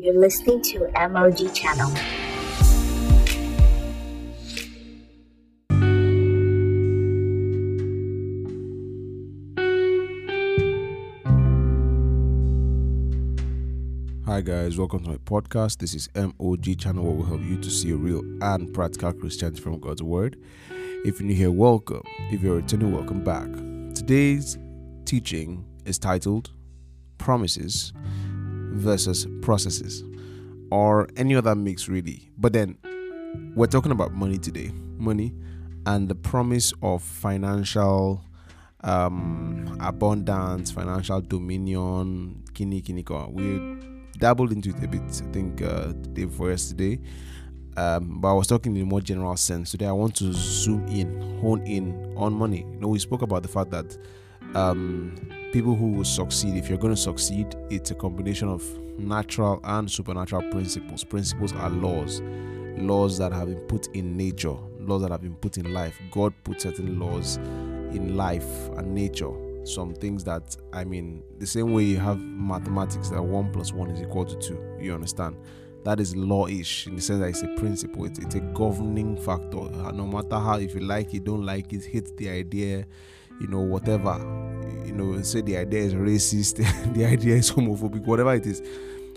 You're listening to MOG Channel. Hi guys, welcome to my podcast. This is MOG channel where we help you to see a real and practical Christianity from God's Word. If you're new here, welcome. If you're returning, welcome back. Today's teaching is titled Promises versus Processes, or any other mix really. But then we're talking about money today, money and the promise of financial um abundance, financial dominion, kini kini ko. We dabbled into it a bit, I think, uh, the day before yesterday. Um, but I was talking in a more general sense. Today, I want to zoom in, hone in on money. You know, we spoke about the fact that um, people who will succeed, if you're going to succeed, it's a combination of natural and supernatural principles. Principles are laws, laws that have been put in nature, laws that have been put in life. God put certain laws in life and nature some things that I mean, the same way you have mathematics that one plus one is equal to two. You understand? That is law-ish in the sense that it's a principle. It's, it's a governing factor. No matter how, if you like it, don't like it, hate the idea, you know, whatever. You know, say the idea is racist, the idea is homophobic, whatever it is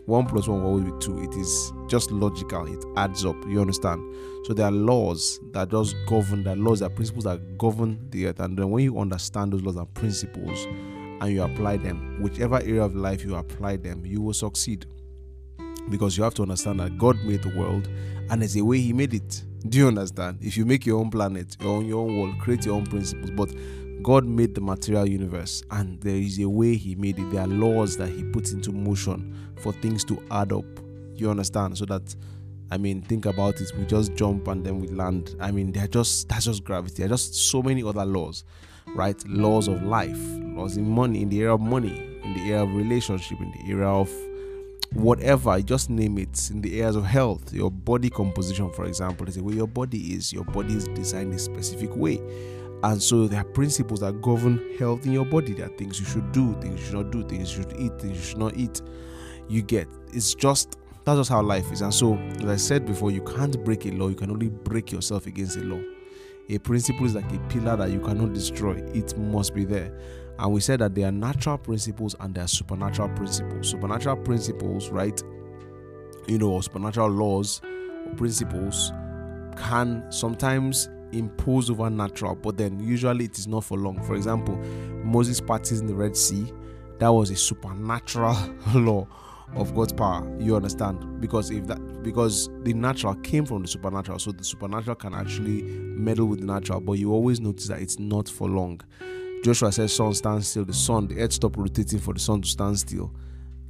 one plus one will always be two. It is just logical. It adds up. You understand? So there are laws that just govern. That laws, are principles that govern the earth. And then when you understand those laws and principles, and you apply them, whichever area of life you apply them, you will succeed. Because you have to understand that God made the world, and there's a way He made it. Do you understand? If you make your own planet, your own, your own world, create your own principles, but God made the material universe and there is a way He made it. There are laws that He puts into motion for things to add up. You understand? So that I mean, think about it. We just jump and then we land. I mean, they're just that's just gravity. There are just so many other laws, right? Laws of life, laws in money, in the area of money, in the area of relationship, in the area of whatever, just name it, in the areas of health, your body composition, for example, is the way your body is. Your body is designed a specific way and so there are principles that govern health in your body. There are things you should do, things you should not do, things you should eat, things you should not eat. You get it's just that's just how life is. And so, as I said before, you can't break a law, you can only break yourself against a law. A principle is like a pillar that you cannot destroy, it must be there. And we said that there are natural principles and there are supernatural principles. Supernatural principles, right? You know, supernatural laws or principles can sometimes imposed over natural, but then usually it is not for long. For example, Moses parties in the Red Sea, that was a supernatural law of God's power. You understand? Because if that because the natural came from the supernatural, so the supernatural can actually meddle with the natural, but you always notice that it's not for long. Joshua says, Sun stand still, the sun, the earth stopped rotating for the sun to stand still.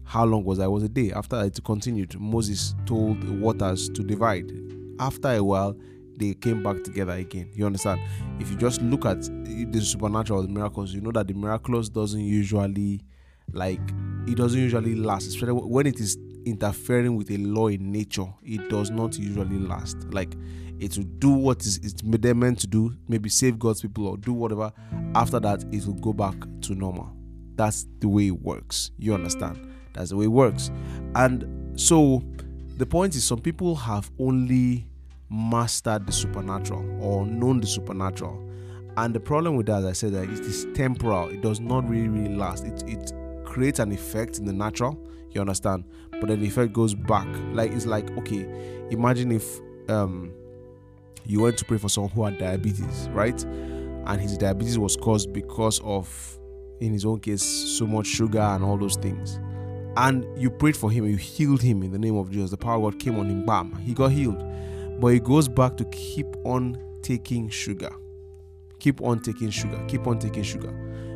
How long was that? It was a day. After it continued, Moses told the waters to divide. After a while, they came back together again. You understand? If you just look at the supernatural, the miracles, you know that the miraculous doesn't usually like it doesn't usually last, especially when it is interfering with a law in nature. It does not usually last. Like it will do what is it's meant to do, maybe save God's people or do whatever. After that, it will go back to normal. That's the way it works. You understand? That's the way it works. And so the point is, some people have only mastered the supernatural or known the supernatural. And the problem with that, as I said, that it is temporal. It does not really, really last. It it creates an effect in the natural. You understand? But then the effect goes back. Like it's like okay, imagine if um you went to pray for someone who had diabetes, right? And his diabetes was caused because of, in his own case, so much sugar and all those things. And you prayed for him, you healed him in the name of Jesus. The power of God came on him, bam, he got healed but he goes back to keep on taking sugar. Keep on taking sugar. Keep on taking sugar.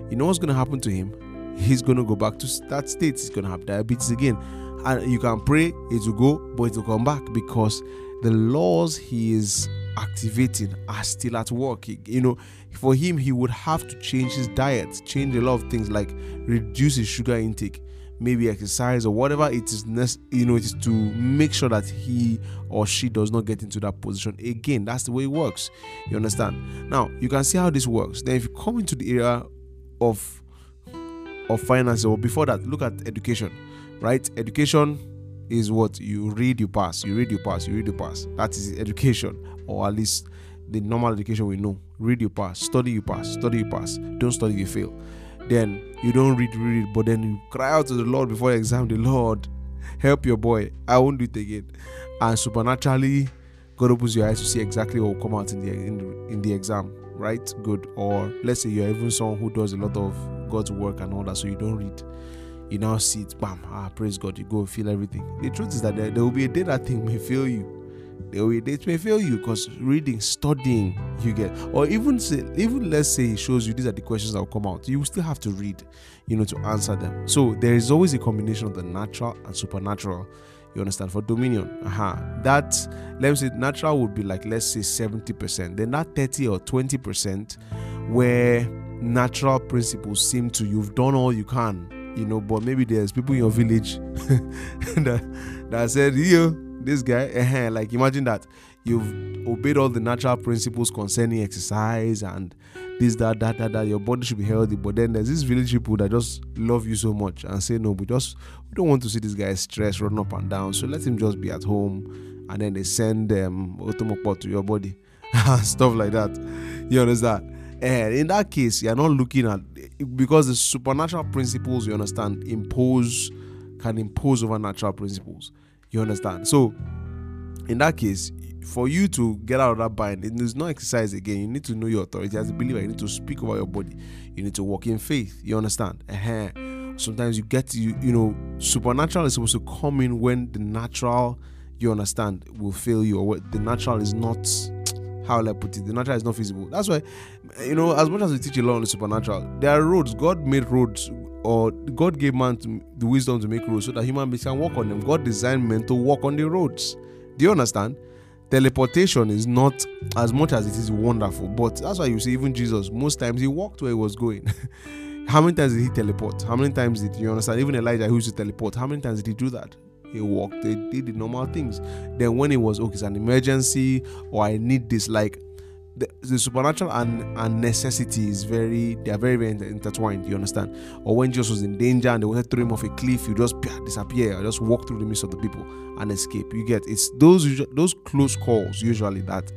You know what's going to happen to him? He's going to go back to that state. He's going to have diabetes again. And you can pray, it will go, but it will come back because the laws he is activating are still at work. You know, for him, he would have to change his diet, change a lot of things like reduce his sugar intake maybe exercise or whatever it is you know it is to make sure that he or she does not get into that position again that's the way it works you understand now you can see how this works then if you come into the area of of finance or before that look at education right education is what you read, you pass, you read, you pass, you read, you pass. That is education, or at least the normal education we know. Read, you pass, study, you pass, study, you pass. Don't study, you fail. Then you don't read, read, but then you cry out to the Lord before the exam. The Lord, help your boy. I won't do it again. And supernaturally, God opens your eyes to see exactly what will come out in the in, in the exam. Right? Good. Or let's say you're even someone who does a lot of God's work and all that, so you don't read you now see it, bam, ah, praise God, you go feel everything. The truth is that there, there will be a day that thing may fail you. Day it may fail you because reading, studying, you get, or even say, even let's say it shows you these are the questions that will come out. You still have to read, you know, to answer them. So there is always a combination of the natural and supernatural. You understand? For dominion, uh-huh. That let me say natural would be like let's say 70%. Then that 30 or 20% where natural principles seem to you've done all you can you know, but maybe there's people in your village that, that said, you, this guy, like imagine that you've obeyed all the natural principles concerning exercise and this, that, that, that, that, your body should be healthy. But then there's these village people that just love you so much and say, no, we just we don't want to see this guy stressed, running up and down. So let him just be at home. And then they send um otomokpo to your body stuff like that. You understand? And in that case, you're not looking at because the supernatural principles you understand impose can impose over natural principles. You understand? So in that case, for you to get out of that bind, it is not exercise again. You need to know your authority as a believer. You need to speak over your body. You need to walk in faith. You understand? Uh-huh. Sometimes you get you you know supernatural is supposed to come in when the natural you understand will fail you or what the natural is not how will I put it? The natural is not feasible. That's why, you know, as much as we teach a lot on the supernatural, there are roads. God made roads, or God gave man the wisdom to make roads so that human beings can walk on them. God designed men to walk on the roads. Do you understand? Teleportation is not as much as it is wonderful, but that's why you see, even Jesus, most times he walked where he was going. how many times did he teleport? How many times did you understand? Even Elijah, who used to teleport, how many times did he do that? he walked, they did the normal things. Then when it was okay, it's an emergency or I need this, like the, the, supernatural and, and necessity is very they are very very intertwined you understand? Or when jesus was in danger and they wanted to throw him off a cliff you just disappear or just walk through the midst of the people and escape. You get it's those those close calls usually that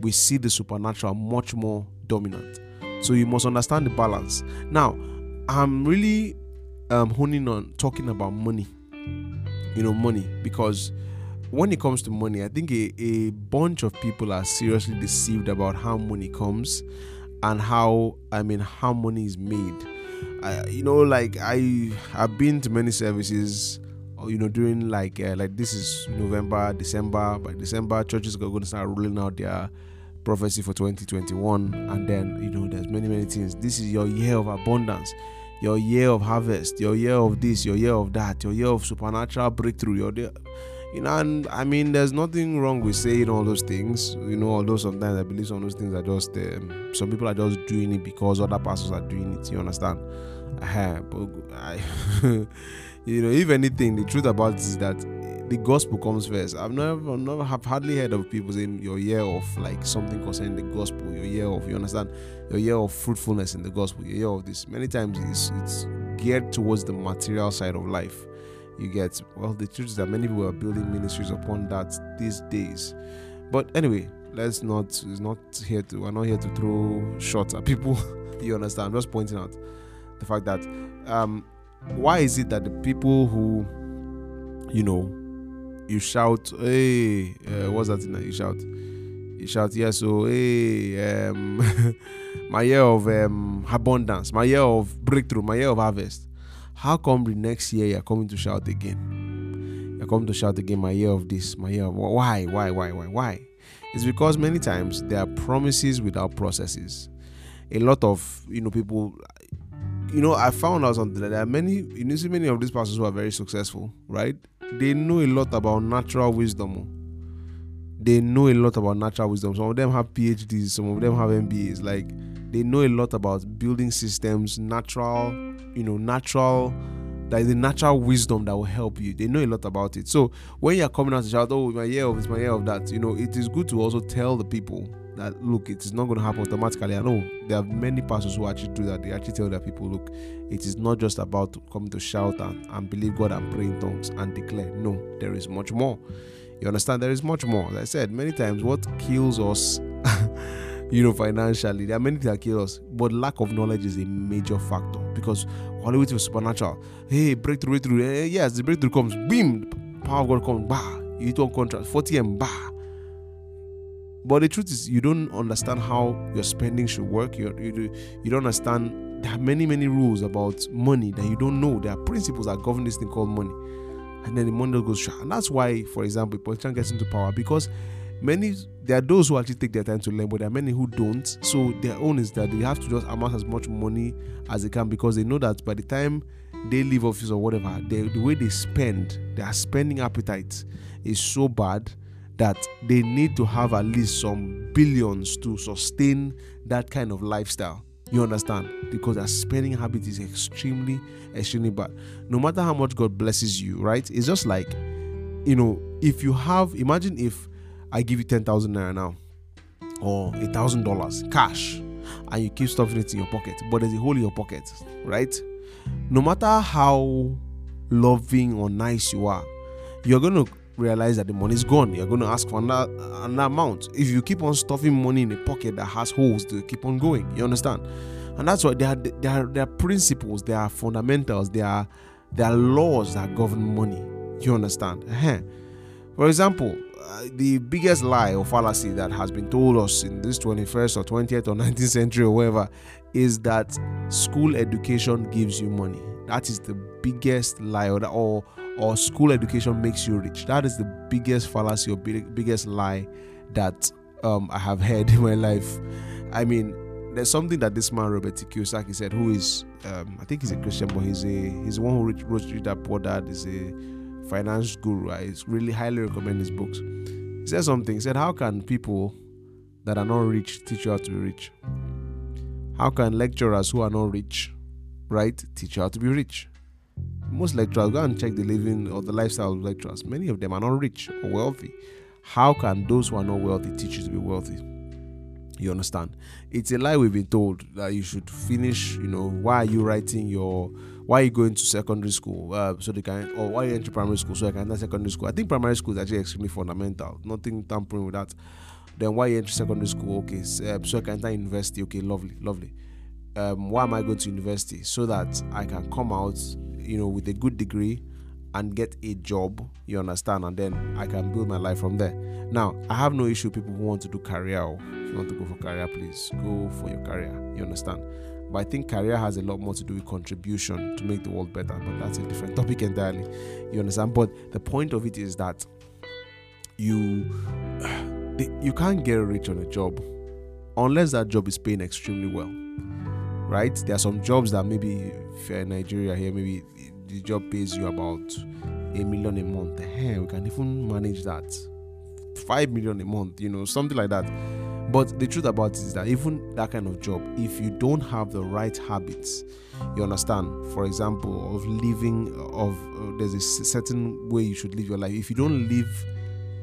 we see the supernatural much more dominant. So you must understand the balance. Now i'm really um honing on talking about money. You know, money because when it comes to money, I think a, a bunch of people are seriously deceived about how money comes and how I mean how money is made. You know, like I have been to many services, you know, during like uh, like this is November, December. By December, churches are going to start rolling out their prophecy for 2021, and then you know, there's many many things. This is your year of abundance your year of harvest, your year of this, your year of that, your year of supernatural breakthrough, your day, you know, and I mean, there's nothing wrong with saying all those things, you know, although sometimes I believe some of those things are just, um, some people are just doing it because other pastors are doing it, you understand? Uh, but I, you know, if anything, the truth about is that the gospel comes first. I've never, never have hardly heard of people saying your year of like something concerning the gospel, your year of you understand, your year of fruitfulness in the gospel, your year of this. Many times it's it's geared towards the material side of life. You get well. The truth is that many people are building ministries upon that these days. But anyway, let's not. It's not here to. We're not here to throw shots at people. you understand? I'm just pointing out the fact that um, why is it that the people who you know you shout, hey, uh, what's that thing that you shout? You shout, yes, so hey, um, my year of um, abundance, my year of breakthrough, my year of harvest. How come the next year you're coming to shout again? You're coming to shout again, my year of this, my year of why, why, why, why, why? It's because many times there are promises without processes. A lot of you know people you know, I found out something that there are many, you know, see many of these pastors who are very successful, right? they know a lot about natural wisdom. They know a lot about natural wisdom. Some of them have PhDs, some of them have MBAs. Like they know a lot about building systems, natural, you know, natural that is the natural wisdom that will help you. They know a lot about it. So when you're coming out to shout, oh, my year of this, my year of that, you know, it is good to also tell the people that look, it is not going to happen automatically. I know there are many pastors who actually do that. They actually tell their people, look, it is not just about coming to shout and, and believe God and pray in tongues and declare. No, there is much more. You understand? There is much more. As I said many times, what kills us, you know, financially, there are many things that kill us, but lack of knowledge is a major factor because all waiting for supernatural. Hey, breakthrough, breakthrough. Eh, yes, the breakthrough comes. Beam, power of God comes. Bah, you one contract, 40 M. Bah. But the truth is, you don't understand how your spending should work. You, you, you don't understand. There are many, many rules about money that you don't know. There are principles that govern this thing called money. And then the money goes. And that's why, for example, politician gets into power because many there are those who actually take their time to learn, but there are many who don't. So their own is that they have to just amass as much money as they can because they know that by the time they leave office or whatever, they, the way they spend, their spending appetite is so bad that they need to have at least some billions to sustain that kind of lifestyle. You understand? Because their spending habit is extremely, extremely bad. No matter how much God blesses you, right? It's just like, you know, if you have, imagine if I give you 10,000 naira now or a thousand dollars cash and you keep stuffing it in your pocket, but there's a hole in your pocket, right? No matter how loving or nice you are, you're going to realize that the money is gone. You're going to ask for another, amount. If you keep on stuffing money in a pocket that has holes to keep on going, you understand? And that's why there are, there are, there are principles, there are fundamentals, there are, there are laws that govern money. You understand? For example, uh, the biggest lie or fallacy that has been told us in this 21st or 20th or 19th century or whatever is that school education gives you money. That is the biggest lie, or, or, or school education makes you rich. That is the biggest fallacy or big, biggest lie that um, I have heard in my life. I mean, there's something that this man Robert T. Kiyosaki said, who is, um, I think he's a Christian, but he's a he's the one who wrote Rich Dad Poor Dad. Is a finance guru. I really highly recommend his books. He said something. He said, How can people that are not rich teach you how to be rich? How can lecturers who are not rich, right, teach you how to be rich? Most lecturers, go and check the living or the lifestyle of lecturers. Many of them are not rich or wealthy. How can those who are not wealthy teach you to be wealthy? You understand? It's a lie we've been told that you should finish, you know, why are you writing your why are you going to secondary school uh, so they can or why you enter primary school so I can enter secondary school? I think primary school is actually extremely fundamental. Nothing tampering with that. Then why you enter secondary school? Okay, so, um, so I can enter university. Okay, lovely, lovely. Um, why am I going to university? So that I can come out, you know, with a good degree and get a job. You understand? And then I can build my life from there. Now, I have no issue people who want to do career. If you want to go for career, please go for your career. You understand? But I think career has a lot more to do with contribution to make the world better. But that's a different topic entirely. You understand? But the point of it is that you you can't get rich on a job unless that job is paying extremely well. Right? There are some jobs that maybe if you're in Nigeria here, maybe the job pays you about a million a month. Hey, we can even manage that. Five million a month, you know, something like that but the truth about it is that even that kind of job, if you don't have the right habits, you understand, for example, of living, of uh, there's a certain way you should live your life. If you don't live,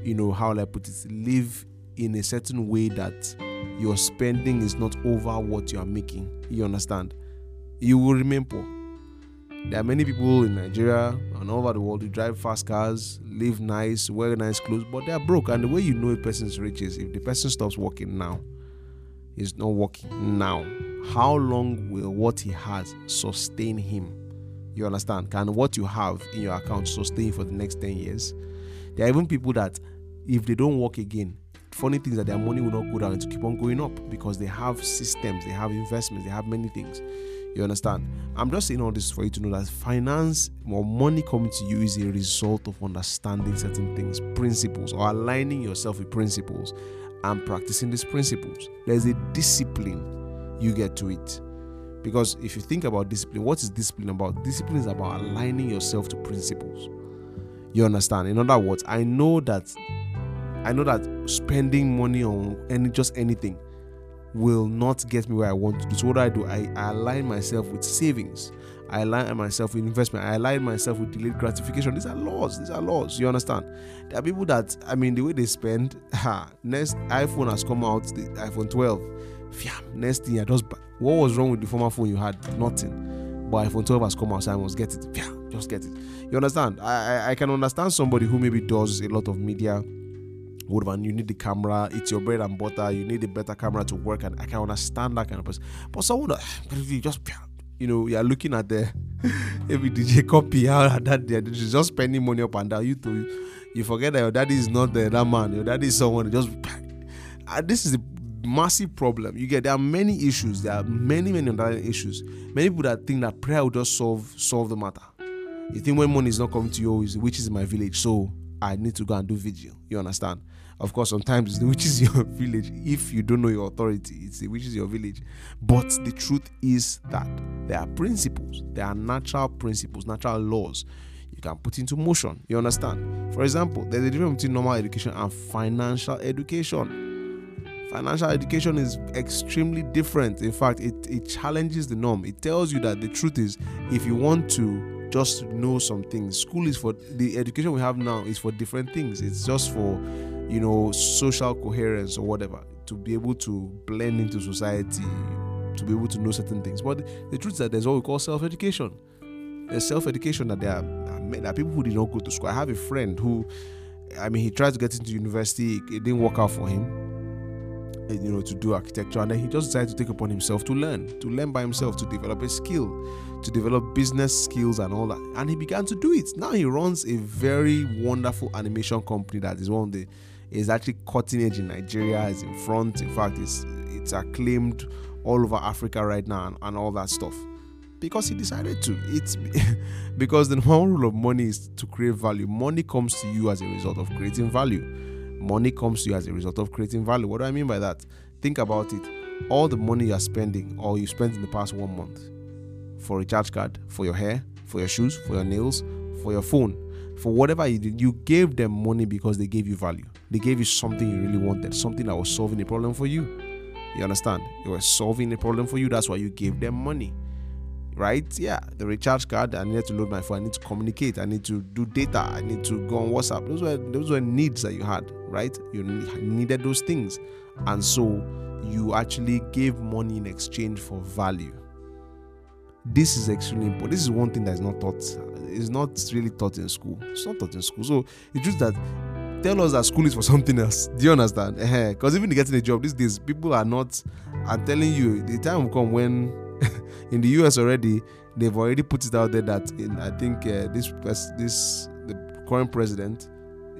you know, how I put it, live in a certain way that your spending is not over what you are making, you understand, you will remain poor. There are many people in Nigeria and all over the world who drive fast cars, live nice, wear nice clothes, but they are broke. And the way you know a person's rich is if the person stops working now, he's not working now. How long will what he has sustain him? You understand? Can what you have in your account sustain for the next 10 years? There are even people that if they don't work again, funny things that their money will not go down to keep on going up because they have systems, they have investments, they have many things. You understand? I'm just saying all this for you to know that finance or money coming to you is a result of understanding certain things, principles, or aligning yourself with principles and practicing these principles. There's a discipline you get to it. Because if you think about discipline, what is discipline about? Discipline is about aligning yourself to principles. You understand? In other words, I know that I know that spending money on any just anything will not get me where I want to do. So what do I do? I, I align myself with savings. I align myself with investment. I align myself with delayed gratification. These are laws. These are laws. You understand? There are people that I mean the way they spend. Ha, next iPhone has come out, the iPhone 12. next thing I just what was wrong with the former phone you had? Nothing. But iPhone 12 has come out, so I must get it. Yeah, just get it. You understand? I, I I can understand somebody who maybe does a lot of media whatever you need the camera it's your bread and butter you need a better camera to work and i can understand that kind of person but someone that just you know, you're looking at the every DJ copy out that they're just spending money up and down. You to you forget that your daddy is not the, that man. Your daddy is someone just. This is a massive problem. You get there are many issues. There are many many underlying issues. Many people that think that prayer will just solve solve the matter. You think when money is not coming to you, which is my village, so I need to go and do vigil. You understand? Of course, sometimes the which is your village. If you don't know your authority, it's the which is your village. But the truth is that there are principles, there are natural principles, natural laws you can put into motion. You understand? For example, there's a difference between normal education and financial education. Financial education is extremely different. In fact, it, it challenges the norm. It tells you that the truth is if you want to just know some things, school is for the education we have now is for different things. It's just for you know, social coherence or whatever, to be able to blend into society, to be able to know certain things. But the truth is that there's what we call self education. There's self education that there are, there are people who did not go to school. I have a friend who, I mean, he tried to get into university, it didn't work out for him, you know, to do architecture, and then he just decided to take upon himself to learn, to learn by himself, to develop a skill, to develop business skills and all that. And he began to do it. Now he runs a very wonderful animation company that is one of the is actually cutting edge in Nigeria, is in front. In fact, it's it's acclaimed all over Africa right now and, and all that stuff. Because he decided to. It's because the normal rule of money is to create value. Money comes to you as a result of creating value. Money comes to you as a result of creating value. What do I mean by that? Think about it. All the money you are spending or you spent in the past one month for a charge card, for your hair, for your shoes, for your nails, for your phone, for whatever you did, you gave them money because they gave you value. They gave you something you really wanted, something that was solving a problem for you. You understand? They were solving a problem for you. That's why you gave them money. Right? Yeah. The recharge card, I need to load my phone, I need to communicate, I need to do data, I need to go on WhatsApp. Those were those were needs that you had, right? You needed those things. And so you actually gave money in exchange for value. This is extremely important. This is one thing that is not taught is not really taught in school. It's not taught in school. So it's just that tell us that school is for something else. Do you understand? Because even getting a job these days, people are not. I'm telling you, the time will come when in the US already they've already put it out there that in I think uh, this this the current president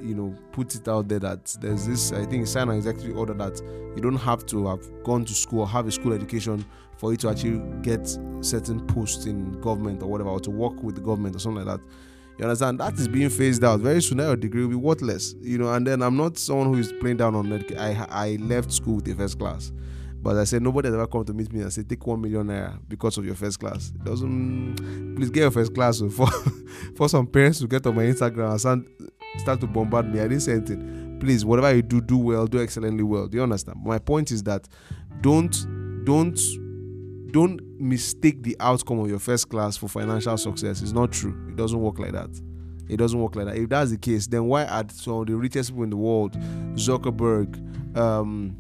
you know put it out there that there's this I think sign an executive order that you don't have to have gone to school or have a school education for you to actually get certain posts in government or whatever or to work with the government or something like that. You understand? That is being phased out. Very soon, your degree will be worthless. You know, and then I'm not someone who is playing down on medical. I I left school with a first class. But I said nobody has ever come to meet me and say take one million naira because of your first class. It doesn't please get your first class for for some parents to get on my Instagram and start to bombard me. I didn't say anything. Please, whatever you do, do well, do excellently well. Do you understand? My point is that don't don't don't mistake the outcome of your first class for financial success. It's not true. It doesn't work like that. It doesn't work like that. If that's the case, then why are some of the richest people in the world, Zuckerberg, um,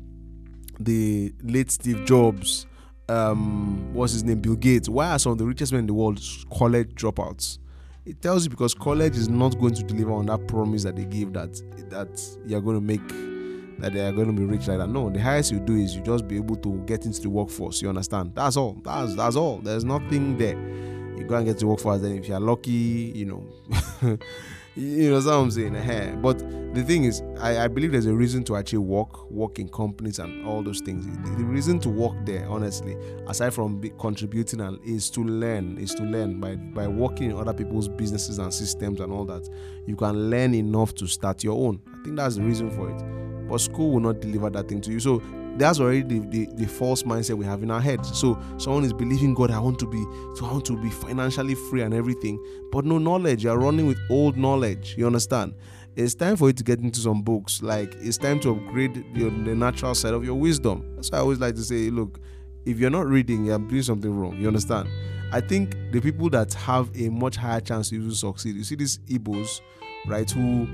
the late Steve Jobs, um, what's his name, Bill Gates, why are some of the richest men in the world college dropouts? It tells you because college is not going to deliver on that promise that they give that that you're going to make that they are going to be rich like that. No, the highest you do is you just be able to get into the workforce. You understand? That's all. That's that's all. There's nothing there. You go and get to work for us. Then if you're lucky, you know. you know what I'm saying? Hey. But the thing is, I, I believe there's a reason to actually work, work in companies and all those things. The, the reason to work there, honestly, aside from contributing, and is to learn. Is to learn by by working in other people's businesses and systems and all that. You can learn enough to start your own. I think that's the reason for it. But school will not deliver that thing to you. So that's already the, the, the, false mindset we have in our heads. So someone is believing God, I want to be, so I want to be financially free and everything, but no knowledge. You're running with old knowledge. You understand? It's time for you to get into some books. Like it's time to upgrade the, the natural side of your wisdom. That's why I always like to say, look, if you're not reading, you're doing something wrong. You understand? I think the people that have a much higher chance to succeed. You see these Igbos, right? Who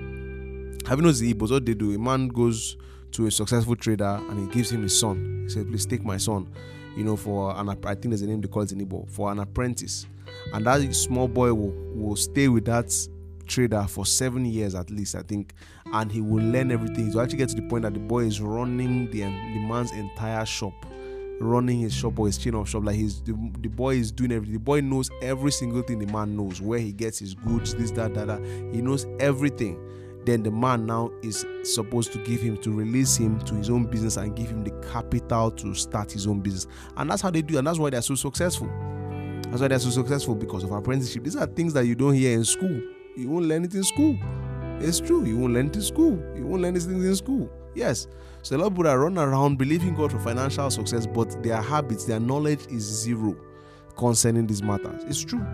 have you noticed the Igbos? What they do? A man goes to a successful trader and he gives him his son. He said, "Please take my son." You know, for an I think there's a name they call it in Igbo for an apprentice, and that small boy will will stay with that trader for seven years at least, I think, and he will learn everything. To actually get to the point that the boy is running the the man's entire shop, running his shop or his chain of shop. Like he's the, the boy is doing everything. The boy knows every single thing the man knows, where he gets his goods, this, that, that, that. He knows everything. Then the man now is supposed to give him to release him to his own business and give him the capital to start his own business. And that's how they do, and that's why they're so successful. That's why they're so successful because of apprenticeship. These are things that you don't hear in school. You won't learn it in school. It's true. You won't learn it in school. You won't learn these things in school. Yes. So a lot of people run around believing God for financial success, but their habits, their knowledge is zero concerning these matters. It's true.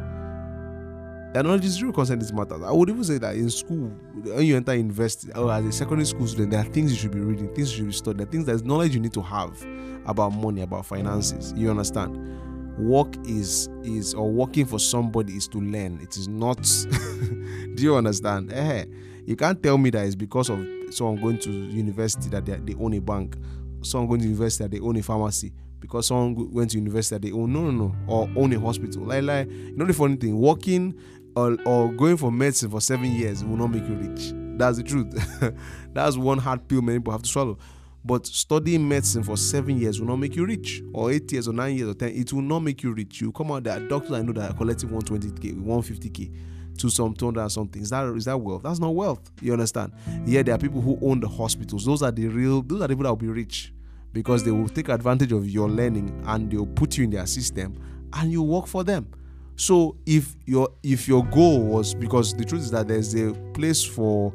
Their knowledge is zero concerning these matters. I would even say that in school, when you enter university or as a secondary school student, there are things you should be reading, things you should be studying, things there's knowledge you need to have about money, about finances. You understand? work is is or working for somebody is to learn it is not do you understand eh, you can't tell me that it's because of someone going to university that they, they own a bank someone going to university that they own a pharmacy because someone went to university that they own no no no or own a hospital like like you know the funny thing working or, or going for medicine for seven years will not make you rich that's the truth that's one hard pill many people have to swallow but studying medicine for seven years will not make you rich, or eight years, or nine years, or ten. It will not make you rich. You come out there. Doctors I know that are collecting 120k, 150k to some 200 something. Is that is that wealth? That's not wealth. You understand? Yeah, there are people who own the hospitals. Those are the real. Those are the people that will be rich because they will take advantage of your learning and they'll put you in their system and you work for them. So if your if your goal was because the truth is that there's a place for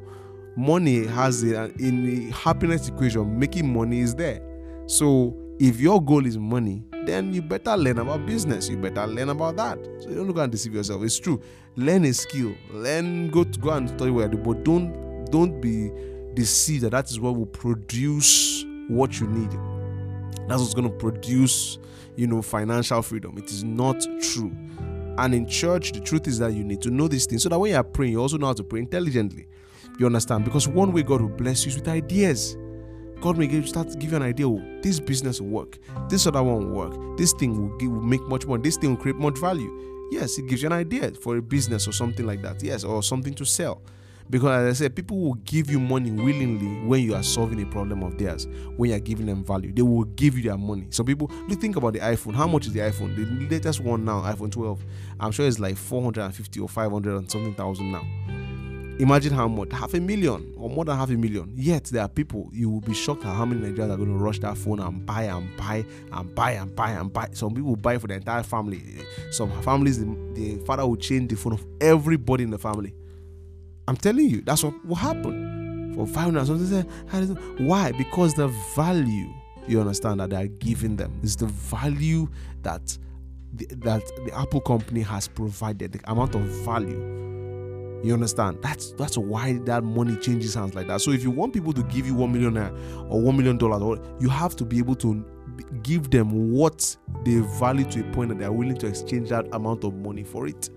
money has a, in the happiness equation making money is there. So if your goal is money then you better learn about business. You better learn about that. So you don't go and deceive yourself. It's true. Learn a skill. Learn go to go and study where but don't don't be deceived that that is what will produce what you need. That's what's going to produce you know financial freedom. It is not true and in church the truth is that you need to know these things so that when you are praying you also know how to pray intelligently you understand? Because one way God will bless you is with ideas. God may give, start to give you an idea. Oh, this business will work. This other one will work. This thing will, give, will make much more. This thing will create much value. Yes, it gives you an idea for a business or something like that. Yes, or something to sell. Because as I said, people will give you money willingly when you are solving a problem of theirs, when you are giving them value. They will give you their money. Some people, think about the iPhone. How much is the iPhone? The latest one now, iPhone 12, I'm sure it's like 450 or 500 and something thousand now. Imagine how much half a million or more than half a million. Yet there are people you will be shocked at how many Nigerians are going to rush that phone and buy and buy and buy and buy and buy. Some people buy for the entire family. Some families, the father will change the phone of everybody in the family. I'm telling you, that's what will happen for 500 something. Why? Because the value you understand that they are giving them is the value that the, that the Apple company has provided, the amount of value you understand? That's that's why that money changes hands like that. So if you want people to give you one million or one million dollars, you have to be able to give them what they value to a point that they are willing to exchange that amount of money for it.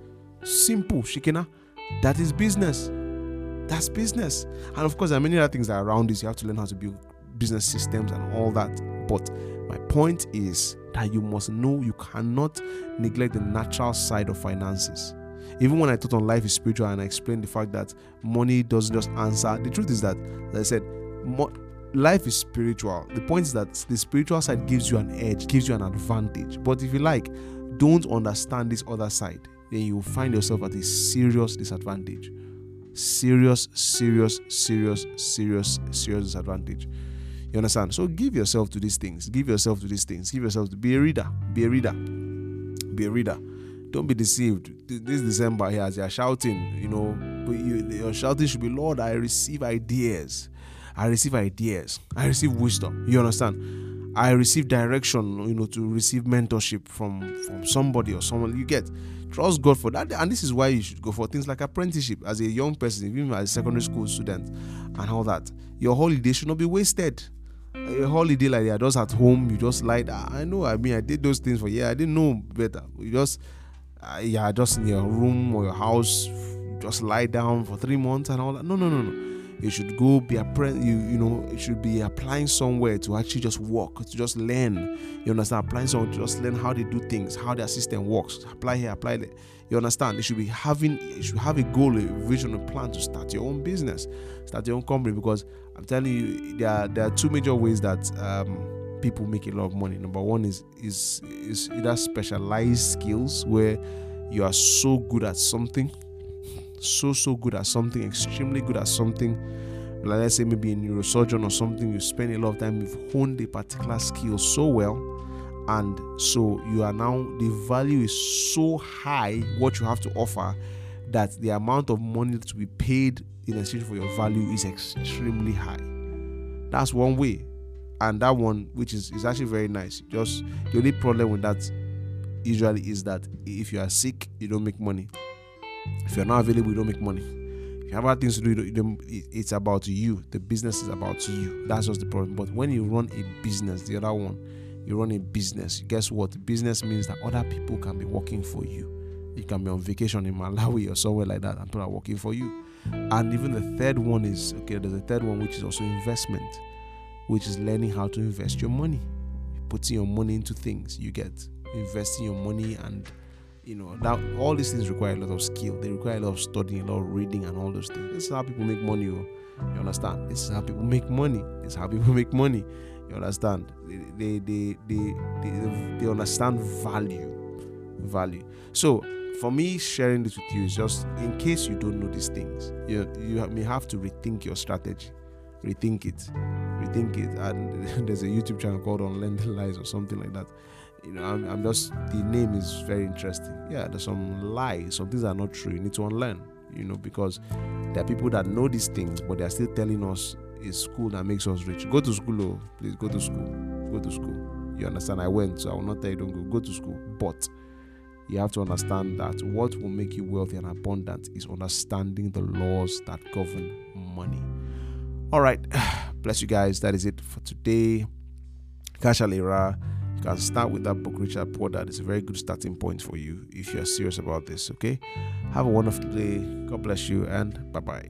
Simple, Shikena. That is business. That's business. And of course, there are many other things that are around this. You have to learn how to build business systems and all that. But my point is that you must know you cannot neglect the natural side of finances even when I taught on life is spiritual and I explained the fact that money doesn't just answer, the truth is that, as I said, mo- life is spiritual. The point is that the spiritual side gives you an edge, gives you an advantage. But if you like, don't understand this other side, then you will find yourself at a serious disadvantage. Serious, serious, serious, serious, serious disadvantage. You understand? So give yourself to these things. Give yourself to these things. Give yourself to be a reader. Be a reader. Be a reader. Don't be deceived. This December here, as you're shouting, you know, you, your shouting should be, Lord, I receive ideas. I receive ideas. I receive wisdom. You understand? I receive direction, you know, to receive mentorship from from somebody or someone. You get trust God for that, and this is why you should go for things like apprenticeship as a young person, even as a secondary school student, and all that. Your holiday should not be wasted. A holiday like that, just at home, you just like, I know. I mean, I did those things for yeah. I didn't know better. You just uh, yeah, just in your room or your house, just lie down for three months and all that. No, no, no, no. You should go be a you you know you should be applying somewhere to actually just work to just learn. You understand? Applying somewhere to just learn how they do things, how their system works. Apply here, apply there. You understand? You should be having you should have a goal, a vision, a plan to start your own business, start your own company. Because I'm telling you, there are there are two major ways that um, people make a lot of money. Number one is is is either specialized skills where you are so good at something so so good at something, extremely good at something. Like let's say maybe a neurosurgeon or something, you spend a lot of time, you've honed a particular skill so well, and so you are now the value is so high what you have to offer that the amount of money to be paid in exchange for your value is extremely high. That's one way. And that one, which is, is actually very nice. Just the only problem with that usually is that if you are sick, you don't make money. If you're not available, you don't make money. If you have other things to do, it's about you. The business is about you. That's just the problem. But when you run a business, the other one, you run a business. Guess what? Business means that other people can be working for you. You can be on vacation in Malawi or somewhere like that, and people are working for you. And even the third one is okay. There's a third one which is also investment, which is learning how to invest your money, putting your money into things. You get investing your money and you know that all these things require a lot of skill. They require a lot of studying a lot of reading and all those things. This is how people make money oh. you understand? This is how people make money. This is how people make money. You understand? They they they they, they understand value. Value. So for me sharing this with you is just in case you don't know these things you you may have to rethink your strategy. Rethink it. Rethink it. And there's a youtube channel called unlearn the lies or something like that you know, I'm, I'm just the name is very interesting. Yeah, there's some lies, some things are not true. You need to unlearn, you know, because there are people that know these things, but they're still telling us it's school that makes us rich. Go to school, oh, please go to school. Go to school. You understand? I went, so I will not tell you don't go. Go to school. But you have to understand that what will make you wealthy and abundant is understanding the laws that govern money. All right. Bless you guys. That is it for today. Kashalira can start with that book, Rich Dad Poor. It's a very good starting point for you if you're serious about this. Okay. Have a wonderful day. God bless you and bye bye.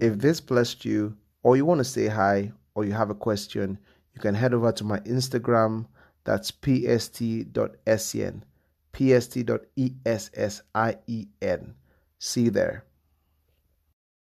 If this blessed you, or you want to say hi, or you have a question, you can head over to my Instagram. That's pst.sen, pst.essien. See you there.